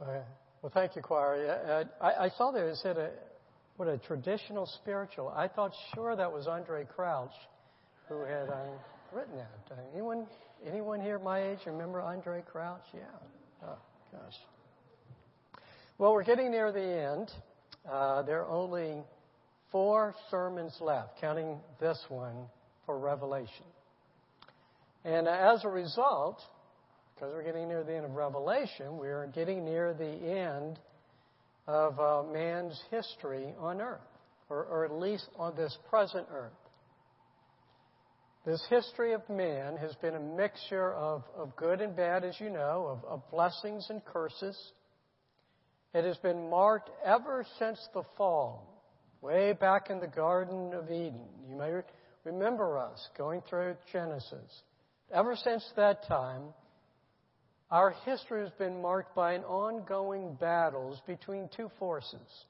Uh, well, thank you, choir. Uh, I, I, saw there it said a, what a traditional spiritual. I thought sure that was Andre Crouch who had uh, written that. Anyone anyone here my age remember Andre Crouch? Yeah. Oh gosh. Well, we're getting near the end. Uh, there are only four sermons left, counting this one for Revelation. And as a result, because we're getting near the end of Revelation, we're getting near the end of uh, man's history on earth, or, or at least on this present earth. This history of man has been a mixture of, of good and bad, as you know, of, of blessings and curses. It has been marked ever since the fall, way back in the Garden of Eden. You may remember us going through Genesis. Ever since that time, our history has been marked by an ongoing battles between two forces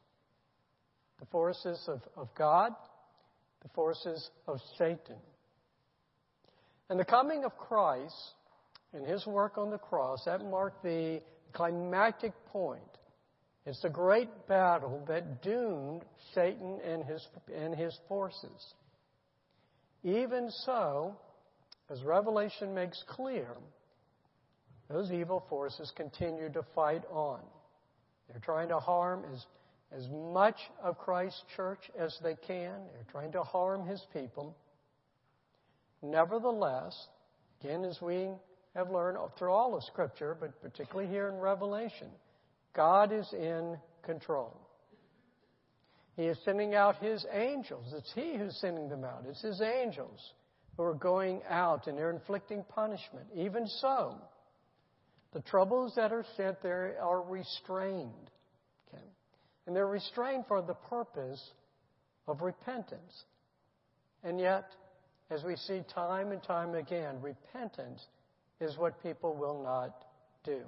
the forces of, of God, the forces of Satan. And the coming of Christ and his work on the cross, that marked the climactic point. It's the great battle that doomed Satan and his, and his forces. Even so, as Revelation makes clear, those evil forces continue to fight on. They're trying to harm as, as much of Christ's church as they can. They're trying to harm his people. Nevertheless, again, as we have learned through all of Scripture, but particularly here in Revelation, God is in control. He is sending out His angels. It's He who's sending them out. It's His angels who are going out and they're inflicting punishment. Even so, the troubles that are sent there are restrained. Okay? And they're restrained for the purpose of repentance. And yet, as we see time and time again, repentance is what people will not do.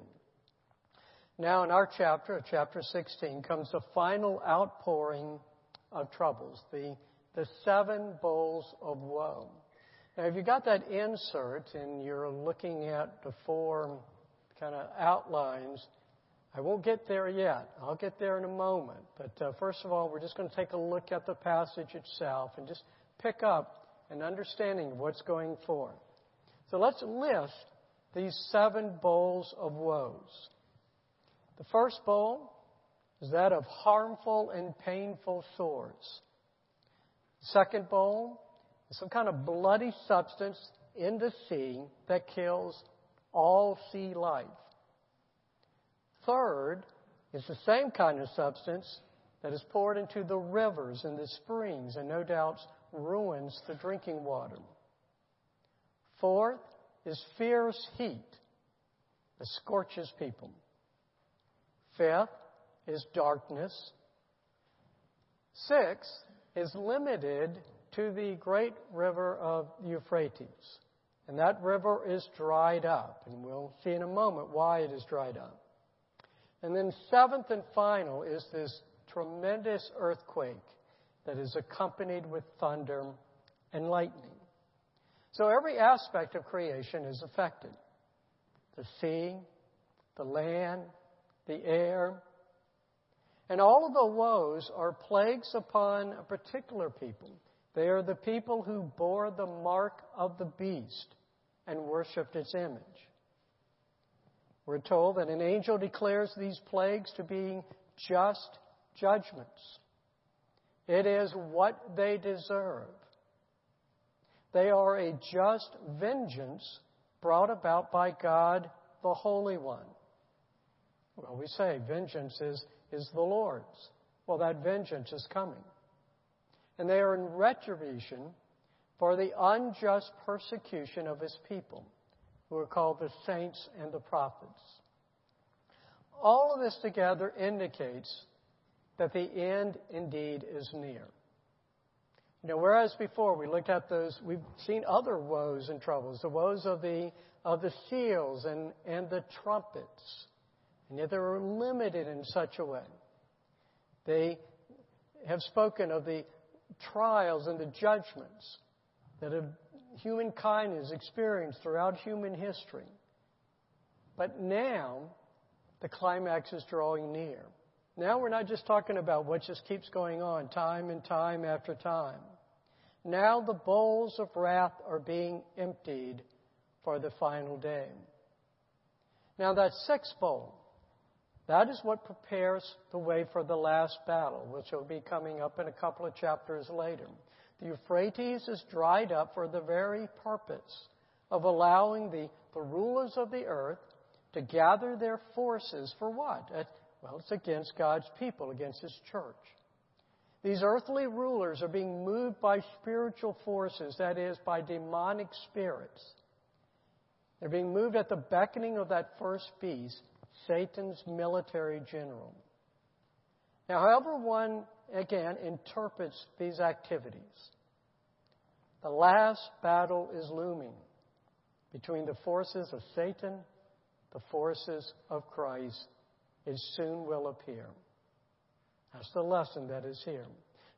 Now, in our chapter, chapter 16, comes the final outpouring of troubles, the, the seven bowls of woe. Now, if you got that insert and you're looking at the four kind of outlines. I won't get there yet. I'll get there in a moment. But uh, first of all, we're just going to take a look at the passage itself and just pick up an understanding of what's going forth. So let's list these seven bowls of woes. The first bowl is that of harmful and painful swords. Second bowl is some kind of bloody substance in the sea that kills all sea life. Third is the same kind of substance that is poured into the rivers and the springs and no doubt ruins the drinking water. Fourth is fierce heat that scorches people. Fifth is darkness. Sixth is limited to the great river of Euphrates. And that river is dried up. And we'll see in a moment why it is dried up. And then, seventh and final is this tremendous earthquake that is accompanied with thunder and lightning. So, every aspect of creation is affected the sea, the land, the air. And all of the woes are plagues upon a particular people. They are the people who bore the mark of the beast and worshiped its image. We're told that an angel declares these plagues to be just judgments. It is what they deserve. They are a just vengeance brought about by God the Holy One. Well, we say vengeance is, is the Lord's. Well, that vengeance is coming. And they are in retribution for the unjust persecution of his people, who are called the saints and the prophets. All of this together indicates that the end indeed is near. Know, whereas before we looked at those, we've seen other woes and troubles, the woes of the, of the seals and, and the trumpets. And yet they were limited in such a way. They have spoken of the trials and the judgments that humankind has experienced throughout human history. But now, The climax is drawing near. Now we're not just talking about what just keeps going on time and time after time. Now the bowls of wrath are being emptied for the final day. Now that sixth bowl, that is what prepares the way for the last battle, which will be coming up in a couple of chapters later. The Euphrates is dried up for the very purpose of allowing the, the rulers of the earth to gather their forces for what? Well, it's against God's people, against His church. These earthly rulers are being moved by spiritual forces, that is, by demonic spirits. They're being moved at the beckoning of that first beast, Satan's military general. Now, however one, again, interprets these activities, the last battle is looming between the forces of Satan, the forces of Christ. It soon will appear. That's the lesson that is here.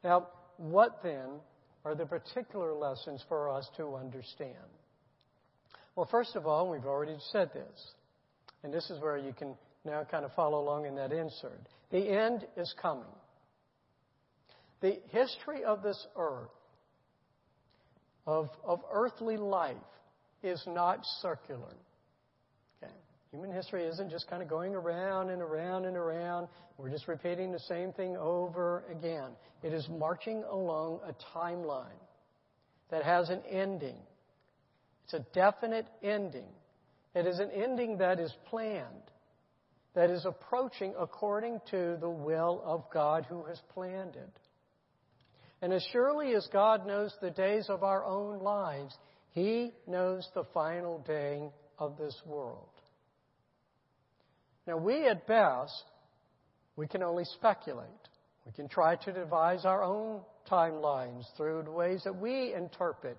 Now, what then are the particular lessons for us to understand? Well, first of all, we've already said this, and this is where you can now kind of follow along in that insert. The end is coming. The history of this earth, of, of earthly life, is not circular. Okay? Human history isn't just kind of going around and around and around. We're just repeating the same thing over again. It is marching along a timeline that has an ending. It's a definite ending. It is an ending that is planned, that is approaching according to the will of God who has planned it. And as surely as God knows the days of our own lives, He knows the final day of this world. Now, we at best, we can only speculate. We can try to devise our own timelines through the ways that we interpret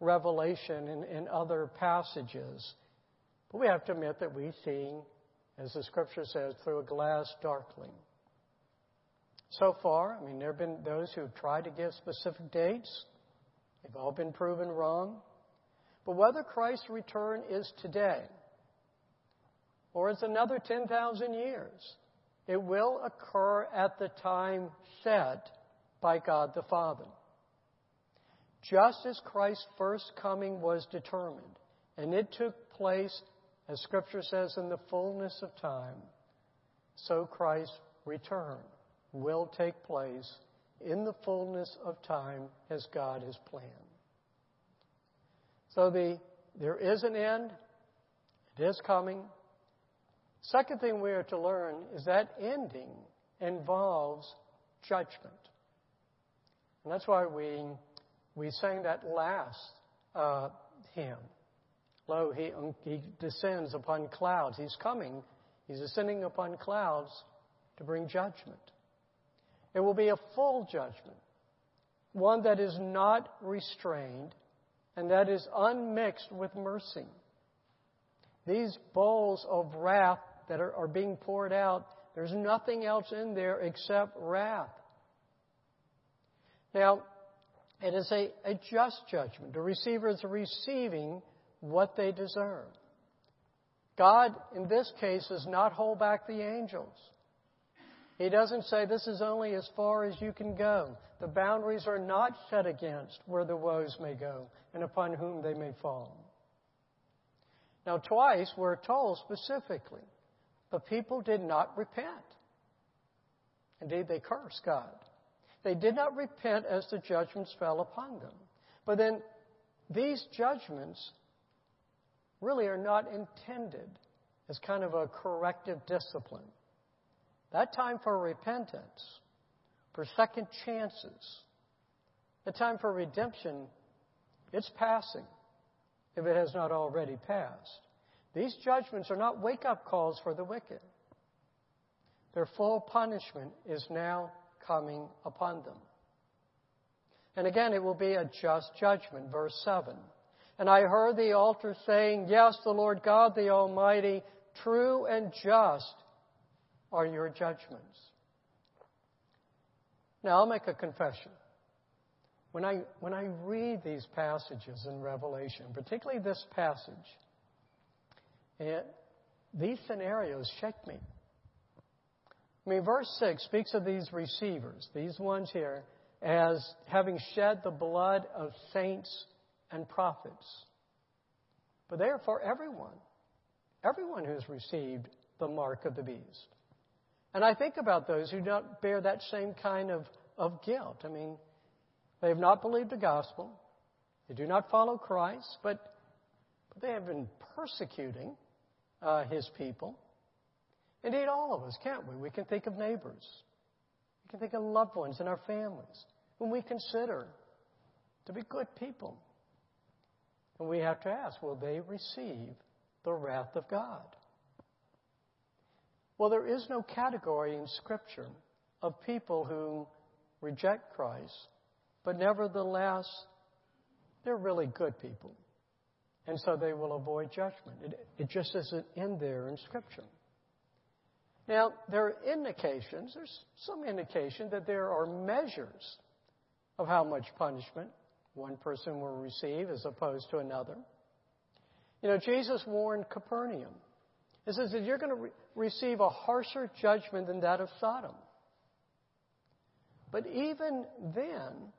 Revelation and, and other passages. But we have to admit that we see, as the scripture says, through a glass darkly. So far, I mean, there have been those who have tried to give specific dates. They've all been proven wrong. But whether Christ's return is today or it's another 10,000 years, it will occur at the time set by God the Father. Just as Christ's first coming was determined, and it took place, as Scripture says, in the fullness of time, so Christ's return will take place in the fullness of time as God has planned. So the, there is an end. It is coming. Second thing we are to learn is that ending involves judgment. And that's why we, we sang that last uh, hymn. Lo, he, he descends upon clouds. He's coming. He's ascending upon clouds to bring judgment. It will be a full judgment, one that is not restrained and that is unmixed with mercy. These bowls of wrath that are, are being poured out, there's nothing else in there except wrath. Now, it is a, a just judgment. The receivers are receiving what they deserve. God, in this case, does not hold back the angels. He doesn't say this is only as far as you can go. The boundaries are not set against where the woes may go and upon whom they may fall. Now, twice we're told specifically the people did not repent. Indeed, they cursed God. They did not repent as the judgments fell upon them. But then these judgments really are not intended as kind of a corrective discipline. That time for repentance, for second chances, the time for redemption, it's passing if it has not already passed. These judgments are not wake up calls for the wicked. Their full punishment is now coming upon them. And again, it will be a just judgment. Verse 7. And I heard the altar saying, Yes, the Lord God, the Almighty, true and just are your judgments. Now, I'll make a confession. When I, when I read these passages in Revelation, particularly this passage, it, these scenarios shake me. I mean, verse 6 speaks of these receivers, these ones here, as having shed the blood of saints and prophets. But they are for everyone, everyone who has received the mark of the beast. And I think about those who don't bear that same kind of, of guilt. I mean, they have not believed the gospel, they do not follow Christ, but, but they have been persecuting uh, his people. Indeed, all of us, can't we? We can think of neighbors. We can think of loved ones in our families whom we consider to be good people. And we have to ask, will they receive the wrath of God? Well, there is no category in Scripture of people who reject Christ, but nevertheless, they're really good people. And so they will avoid judgment. It, it just isn't in there in Scripture. Now, there are indications, there's some indication that there are measures of how much punishment one person will receive as opposed to another. You know, Jesus warned Capernaum. He says that you're going to re- receive a harsher judgment than that of Sodom. But even then,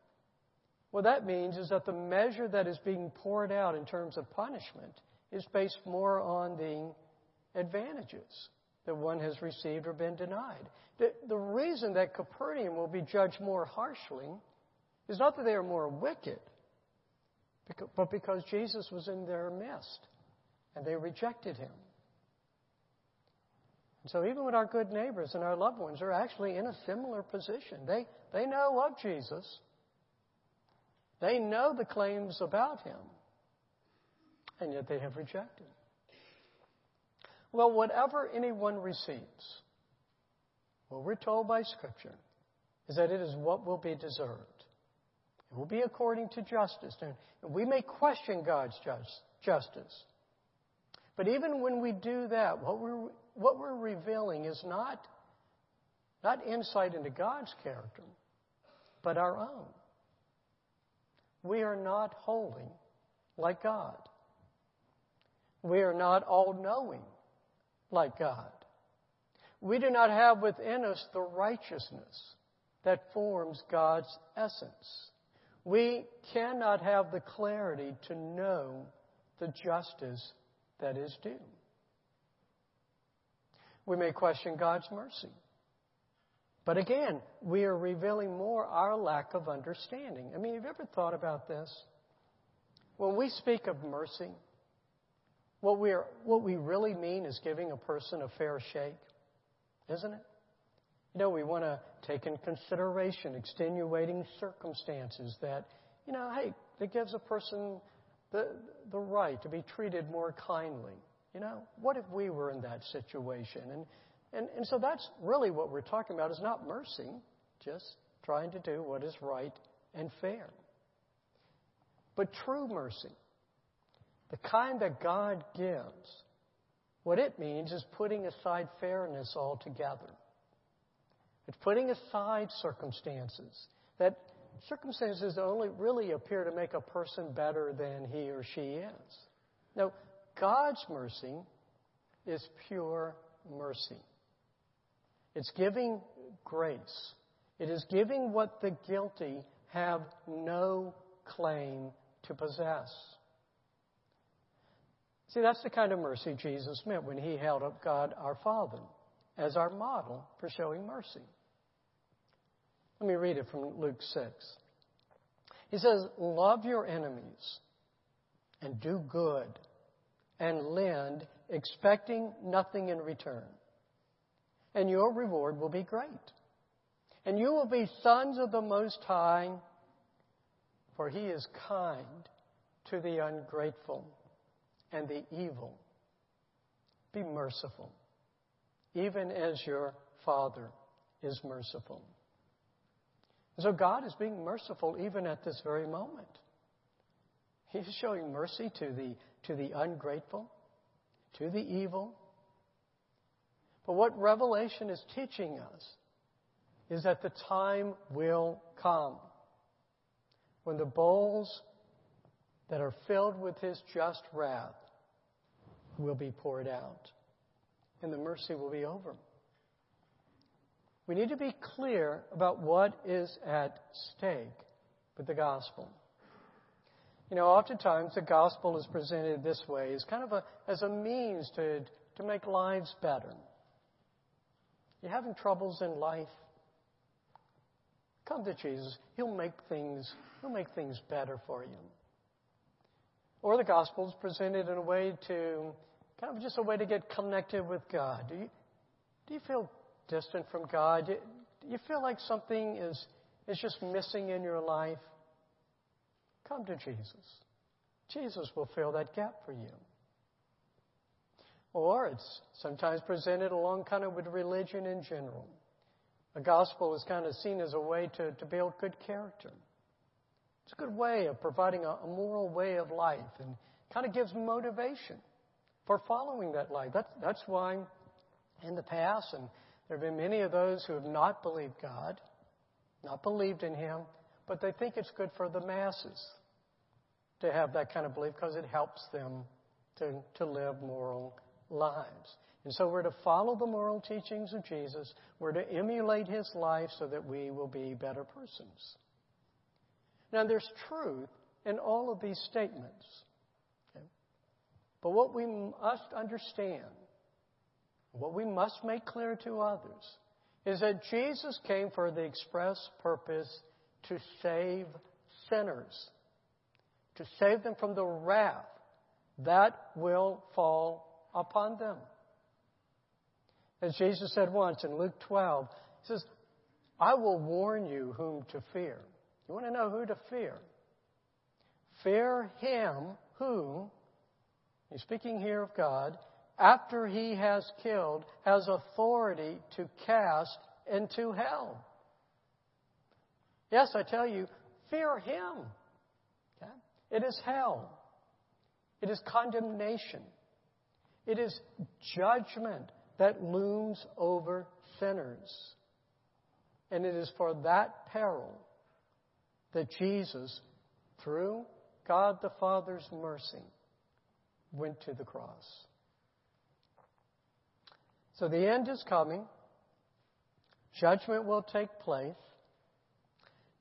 what that means is that the measure that is being poured out in terms of punishment is based more on the advantages that one has received or been denied. The, the reason that Capernaum will be judged more harshly is not that they are more wicked, but because Jesus was in their midst and they rejected him. And so even with our good neighbors and our loved ones are actually in a similar position. They, they know of Jesus. They know the claims about him. And yet they have rejected. Well, whatever anyone receives, what we're told by Scripture is that it is what will be deserved. It will be according to justice. And we may question God's justice. But even when we do that, what we're, what we're revealing is not, not insight into God's character, but our own. We are not holy like God. We are not all knowing like God. We do not have within us the righteousness that forms God's essence. We cannot have the clarity to know the justice that is due. We may question God's mercy. But again, we are revealing more our lack of understanding. I mean, have you ever thought about this? When we speak of mercy, what, we are, what we really mean is giving a person a fair shake, isn't it? You know, we want to take in consideration extenuating circumstances that, you know, hey, that gives a person the, the right to be treated more kindly. You know, what if we were in that situation? And, and, and so that's really what we're talking about is not mercy, just trying to do what is right and fair. But true mercy the kind that God gives, what it means is putting aside fairness altogether. It's putting aside circumstances. That circumstances only really appear to make a person better than he or she is. Now, God's mercy is pure mercy. It's giving grace. It is giving what the guilty have no claim to possess. See, that's the kind of mercy Jesus meant when he held up God our Father as our model for showing mercy. Let me read it from Luke 6. He says, Love your enemies and do good and lend, expecting nothing in return. And your reward will be great. And you will be sons of the Most High, for he is kind to the ungrateful and the evil. Be merciful, even as your Father is merciful. so God is being merciful even at this very moment. He's showing mercy to the, to the ungrateful, to the evil. But what Revelation is teaching us is that the time will come when the bowls that are filled with His just wrath will be poured out, and the mercy will be over. we need to be clear about what is at stake with the gospel. You know, oftentimes the gospel is presented this way as kind of a, as a means to, to make lives better. You're having troubles in life? Come to Jesus. He'll make things, he'll make things better for you. Or the gospel is presented in a way to, kind of just a way to get connected with God. Do you, do you feel distant from God? Do you feel like something is, is just missing in your life? Come to Jesus. Jesus will fill that gap for you. Or it's sometimes presented along kind of with religion in general. The gospel is kind of seen as a way to, to build good character. It's a good way of providing a, a moral way of life and kind of gives motivation for following that life. That's, that's why in the past, and there have been many of those who have not believed God, not believed in Him, but they think it's good for the masses to have that kind of belief because it helps them to, to live moral lives. And so we're to follow the moral teachings of Jesus. We're to emulate his life so that we will be better persons. Now, there's truth in all of these statements. Okay? But what we must understand, what we must make clear to others, is that Jesus came for the express purpose to save sinners to save them from the wrath that will fall upon them. As Jesus said once in Luke 12, He says, I will warn you whom to fear. You want to know who to fear? Fear him who, he's speaking here of God, after he has killed, has authority to cast into hell. Yes, I tell you, fear him. It is hell. It is condemnation. It is judgment that looms over sinners. And it is for that peril that Jesus, through God the Father's mercy, went to the cross. So the end is coming. Judgment will take place.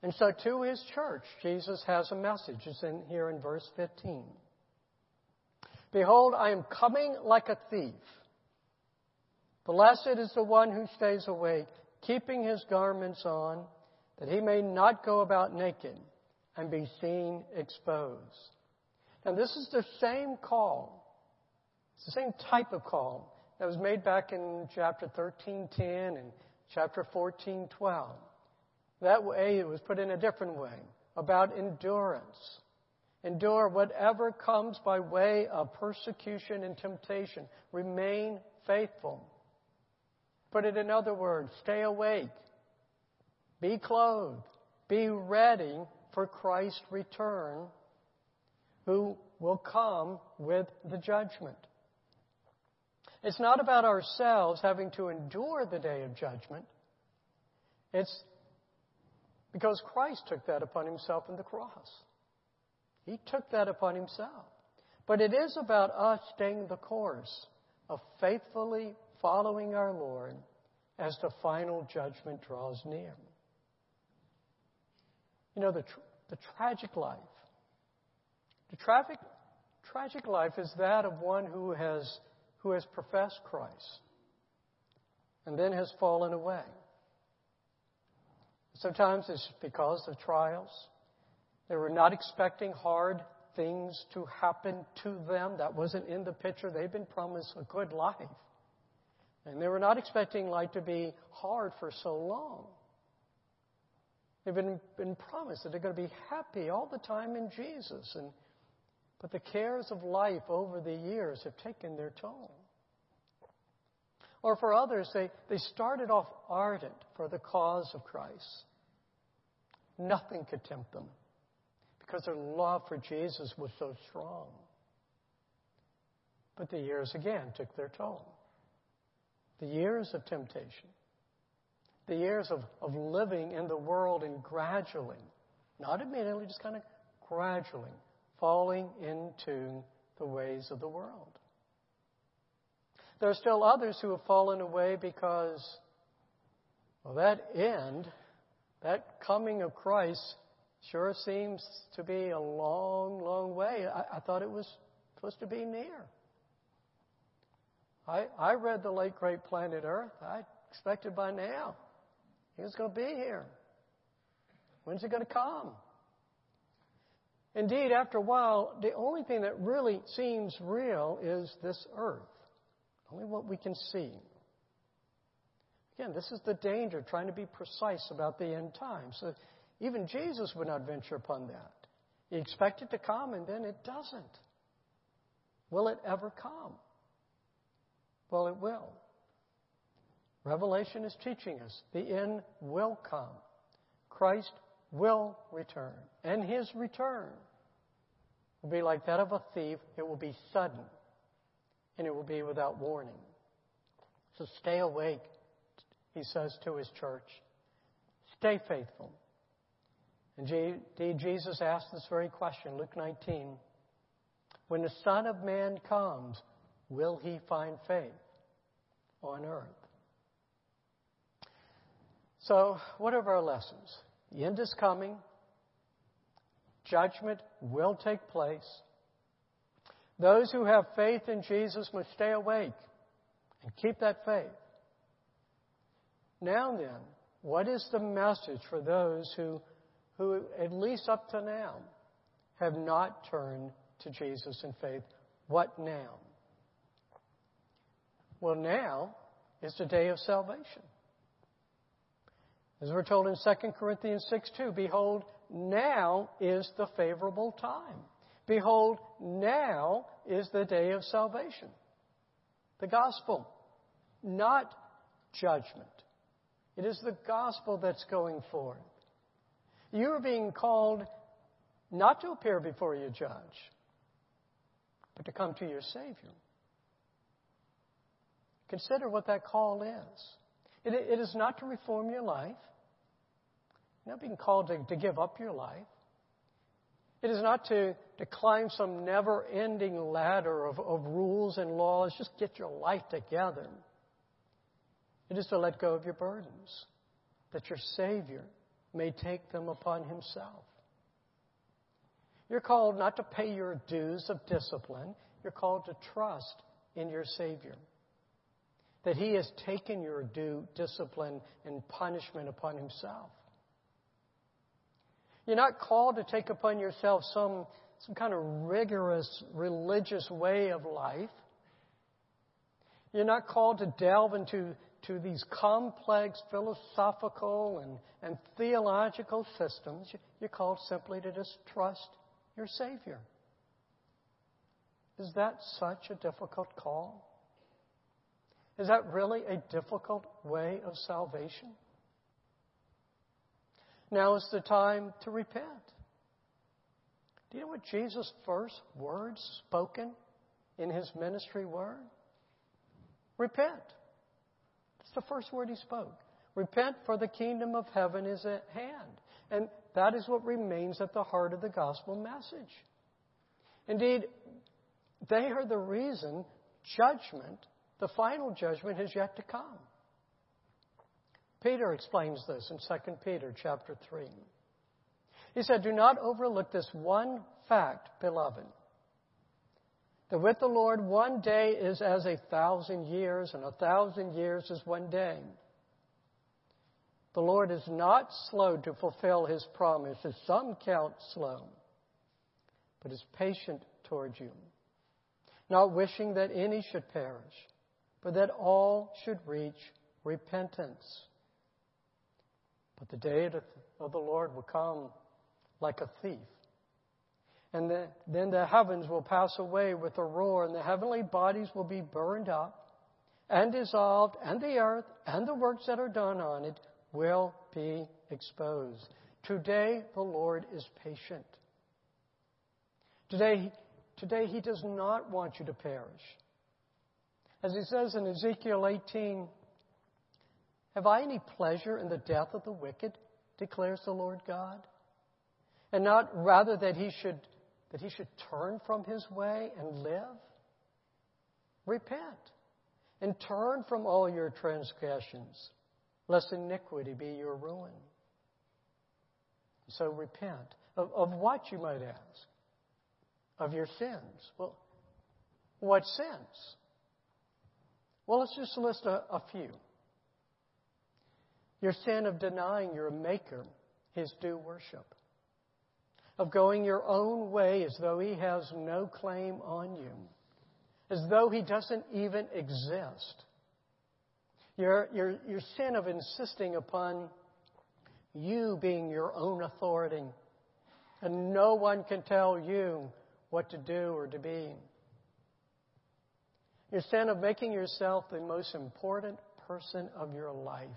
And so to his church, Jesus has a message. It's in here in verse 15. Behold, I am coming like a thief. Blessed is the one who stays awake, keeping his garments on, that he may not go about naked and be seen exposed. Now, this is the same call. It's the same type of call that was made back in chapter 13:10 and chapter 14:12. That way, it was put in a different way about endurance. Endure whatever comes by way of persecution and temptation. Remain faithful. Put it in other words, stay awake. Be clothed. Be ready for Christ's return, who will come with the judgment. It's not about ourselves having to endure the day of judgment. It's because Christ took that upon himself in the cross. He took that upon himself. But it is about us staying the course of faithfully following our Lord as the final judgment draws near. You know, the, the tragic life. The tragic, tragic life is that of one who has, who has professed Christ and then has fallen away. Sometimes it's because of trials. They were not expecting hard things to happen to them. That wasn't in the picture. They've been promised a good life. And they were not expecting life to be hard for so long. They've been, been promised that they're going to be happy all the time in Jesus. And, but the cares of life over the years have taken their toll. Or for others, they, they started off ardent for the cause of Christ. Nothing could tempt them because their love for Jesus was so strong. But the years again took their toll. The years of temptation, the years of, of living in the world and gradually, not immediately, just kind of gradually falling into the ways of the world. There are still others who have fallen away because Well, that end, that coming of Christ, sure seems to be a long, long way. I, I thought it was supposed to be near. I, I read the late great planet Earth. I expected by now he was going to be here. When's he going to come? Indeed, after a while, the only thing that really seems real is this earth. Only what we can see. Again, this is the danger, trying to be precise about the end times. So even Jesus would not venture upon that. He expected to come, and then it doesn't. Will it ever come? Well, it will. Revelation is teaching us the end will come. Christ will return. And his return will be like that of a thief. It will be sudden. And it will be without warning. So stay awake, he says to his church. Stay faithful. And indeed, Jesus asked this very question, Luke 19. When the Son of Man comes, will he find faith on earth? So, what are our lessons? The end is coming. Judgment will take place. Those who have faith in Jesus must stay awake and keep that faith. Now then, what is the message for those who, who at least up to now, have not turned to Jesus in faith? What now? Well, now is the day of salvation. As we're told in 2 Corinthians 6 2, behold, now is the favorable time. Behold, now is the day of salvation. The gospel, not judgment. It is the gospel that's going forth. You are being called not to appear before your judge, but to come to your Savior. Consider what that call is. It, it is not to reform your life. You're not being called to, to give up your life. It is not to, to climb some never ending ladder of, of rules and laws. Just get your life together. It is to let go of your burdens, that your Savior may take them upon Himself. You're called not to pay your dues of discipline, you're called to trust in your Savior. That He has taken your due discipline and punishment upon Himself. You're not called to take upon yourself some, some kind of rigorous religious way of life. You're not called to delve into to these complex philosophical and, and theological systems. You're called simply to just trust your Savior. Is that such a difficult call? Is that really a difficult way of salvation? Now is the time to repent. Do you know what Jesus' first words spoken in his ministry were? Repent. That's the first word he spoke. Repent, for the kingdom of heaven is at hand. And that is what remains at the heart of the gospel message. Indeed, they are the reason judgment, the final judgment, has yet to come. Peter explains this in 2 Peter chapter 3. He said, Do not overlook this one fact, beloved, that with the Lord one day is as a thousand years, and a thousand years is one day. The Lord is not slow to fulfill his promise, as some count slow, but is patient towards you, not wishing that any should perish, but that all should reach repentance. But the day of the Lord will come like a thief. And the, then the heavens will pass away with a roar, and the heavenly bodies will be burned up and dissolved, and the earth and the works that are done on it will be exposed. Today, the Lord is patient. Today, today, He does not want you to perish. As He says in Ezekiel 18, have I any pleasure in the death of the wicked, declares the Lord God? And not rather that he should, that he should turn from his way and live? Repent and turn from all your transgressions lest iniquity be your ruin. So repent. Of, of what, you might ask? Of your sins. Well, what sins? Well, let's just list a, a few. Your sin of denying your Maker his due worship, of going your own way as though he has no claim on you, as though he doesn't even exist. Your, your, your sin of insisting upon you being your own authority, and no one can tell you what to do or to be. Your sin of making yourself the most important person of your life.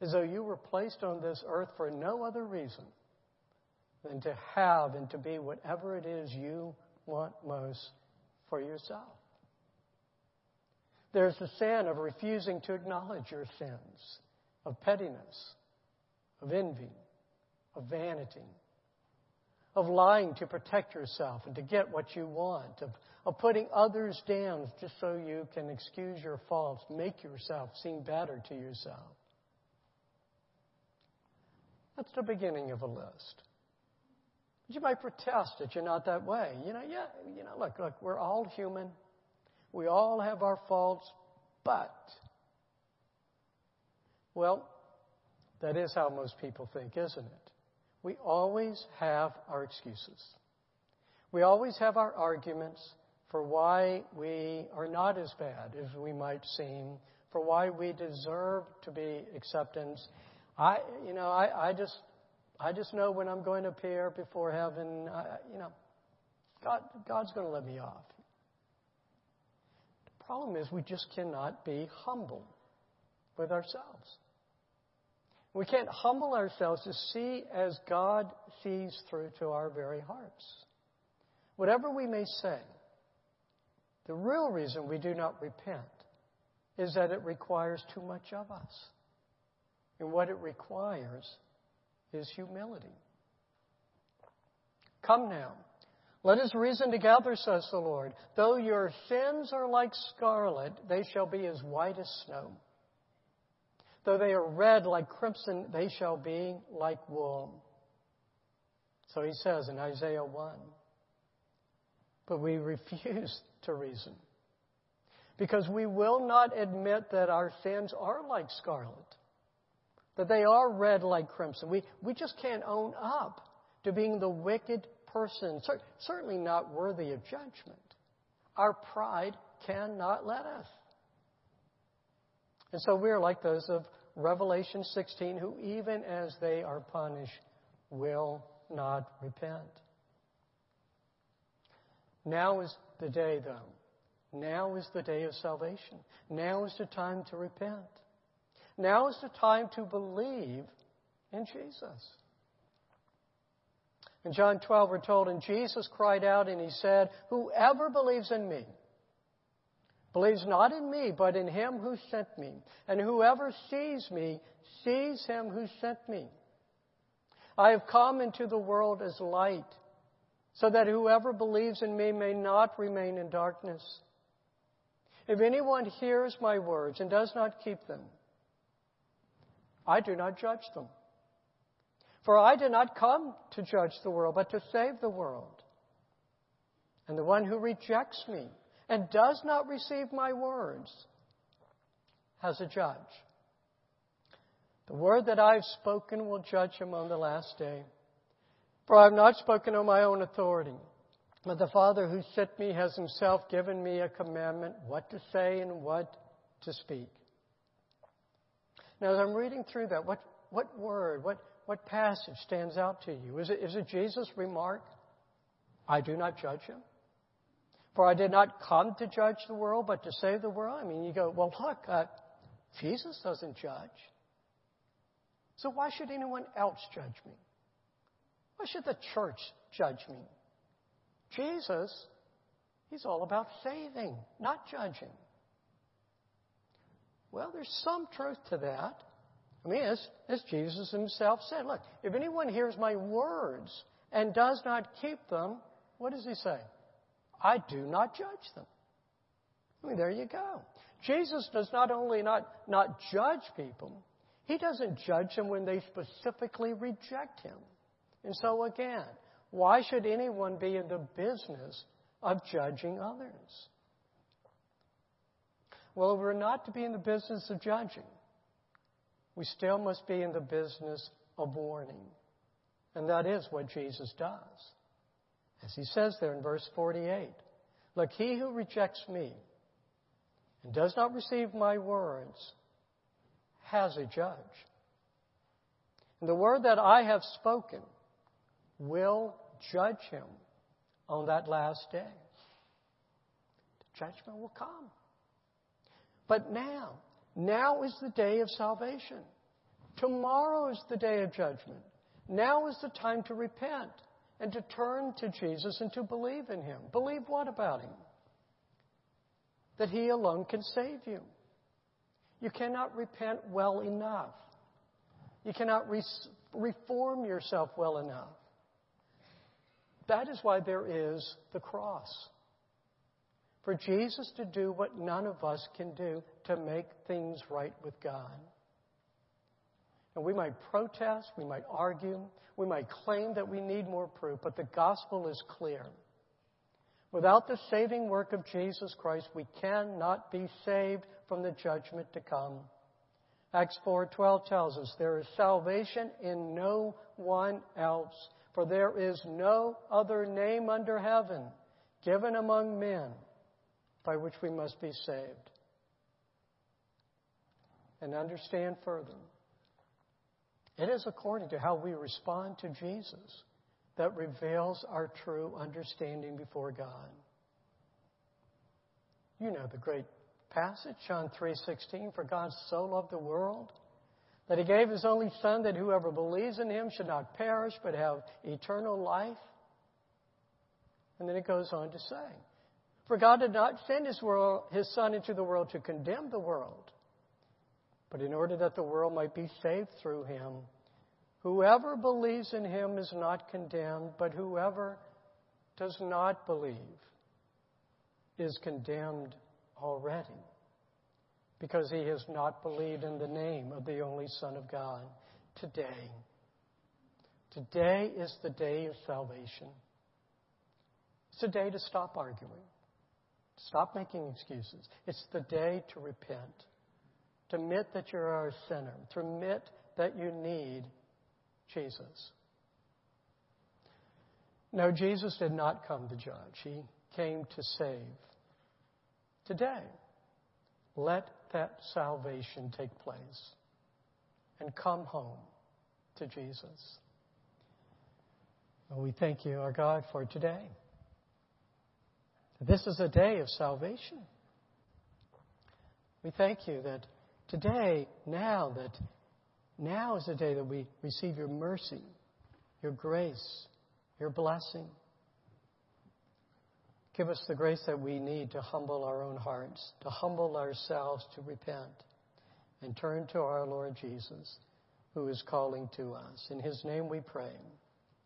As though you were placed on this earth for no other reason than to have and to be whatever it is you want most for yourself. There's the sin of refusing to acknowledge your sins, of pettiness, of envy, of vanity, of lying to protect yourself and to get what you want, of of putting others down just so you can excuse your faults, make yourself seem better to yourself. That's the beginning of a list. You might protest that you're not that way. You know, yeah, you know, look, look, we're all human. We all have our faults, but, well, that is how most people think, isn't it? We always have our excuses. We always have our arguments for why we are not as bad as we might seem, for why we deserve to be acceptance. I, you know, I, I just, I just know when I'm going to appear before heaven, I, you know, God, God's going to let me off. The problem is we just cannot be humble with ourselves. We can't humble ourselves to see as God sees through to our very hearts. Whatever we may say, the real reason we do not repent is that it requires too much of us. And what it requires is humility. Come now, let us reason together, says the Lord. Though your sins are like scarlet, they shall be as white as snow. Though they are red like crimson, they shall be like wool. So he says in Isaiah 1. But we refuse to reason. Because we will not admit that our sins are like scarlet, that they are red like crimson. We, we just can't own up to being the wicked person, certainly not worthy of judgment. Our pride cannot let us. And so we're like those of Revelation 16 who, even as they are punished, will not repent. Now is the day, though. Now is the day of salvation. Now is the time to repent. Now is the time to believe in Jesus. In John 12, we're told, and Jesus cried out and he said, Whoever believes in me, believes not in me, but in him who sent me. And whoever sees me, sees him who sent me. I have come into the world as light so that whoever believes in me may not remain in darkness. If anyone hears my words and does not keep them, I do not judge them. For I did not come to judge the world, but to save the world. And the one who rejects me and does not receive my words has a judge. The word that I've spoken will judge him on the last day. For I have not spoken on my own authority, but the Father who sent me has himself given me a commandment what to say and what to speak. Now, as I'm reading through that, what, what word, what, what passage stands out to you? Is it, is it Jesus' remark, I do not judge him? For I did not come to judge the world, but to save the world. I mean, you go, well, look, uh, Jesus doesn't judge. So why should anyone else judge me? Why should the church judge me? Jesus, he's all about saving, not judging. Well, there's some truth to that. I mean, as, as Jesus himself said, look, if anyone hears my words and does not keep them, what does he say? I do not judge them. I mean, there you go. Jesus does not only not, not judge people, he doesn't judge them when they specifically reject him. And so again, why should anyone be in the business of judging others? Well, we're not to be in the business of judging. We still must be in the business of warning. And that is what Jesus does. As he says there in verse 48 Look, he who rejects me and does not receive my words has a judge. And the word that I have spoken will judge him on that last day. The judgment will come. But now, now is the day of salvation. Tomorrow is the day of judgment. Now is the time to repent and to turn to Jesus and to believe in Him. Believe what about Him? That He alone can save you. You cannot repent well enough. You cannot re- reform yourself well enough. That is why there is the cross. For Jesus to do what none of us can do to make things right with God. And we might protest, we might argue, we might claim that we need more proof, but the gospel is clear. Without the saving work of Jesus Christ, we cannot be saved from the judgment to come. Acts 4:12 tells us there is salvation in no one else, for there is no other name under heaven given among men by which we must be saved. And understand further it is according to how we respond to Jesus that reveals our true understanding before God. You know the great passage, John 3:16, for God so loved the world that he gave his only son that whoever believes in him should not perish but have eternal life. And then it goes on to say, for God did not send his, world, his son into the world to condemn the world, but in order that the world might be saved through him. Whoever believes in him is not condemned, but whoever does not believe is condemned already because he has not believed in the name of the only Son of God. Today, today is the day of salvation. It's a day to stop arguing, stop making excuses. It's the day to repent to admit that you're a sinner, to admit that you need Jesus. No, Jesus did not come to judge, He came to save. Today, let that salvation take place and come home to Jesus. Well, we thank you, our God, for today. This is a day of salvation. We thank you that today, now that now is the day that we receive your mercy, your grace, your blessing. Give us the grace that we need to humble our own hearts, to humble ourselves, to repent, and turn to our Lord Jesus, who is calling to us. In his name we pray.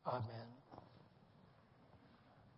Amen.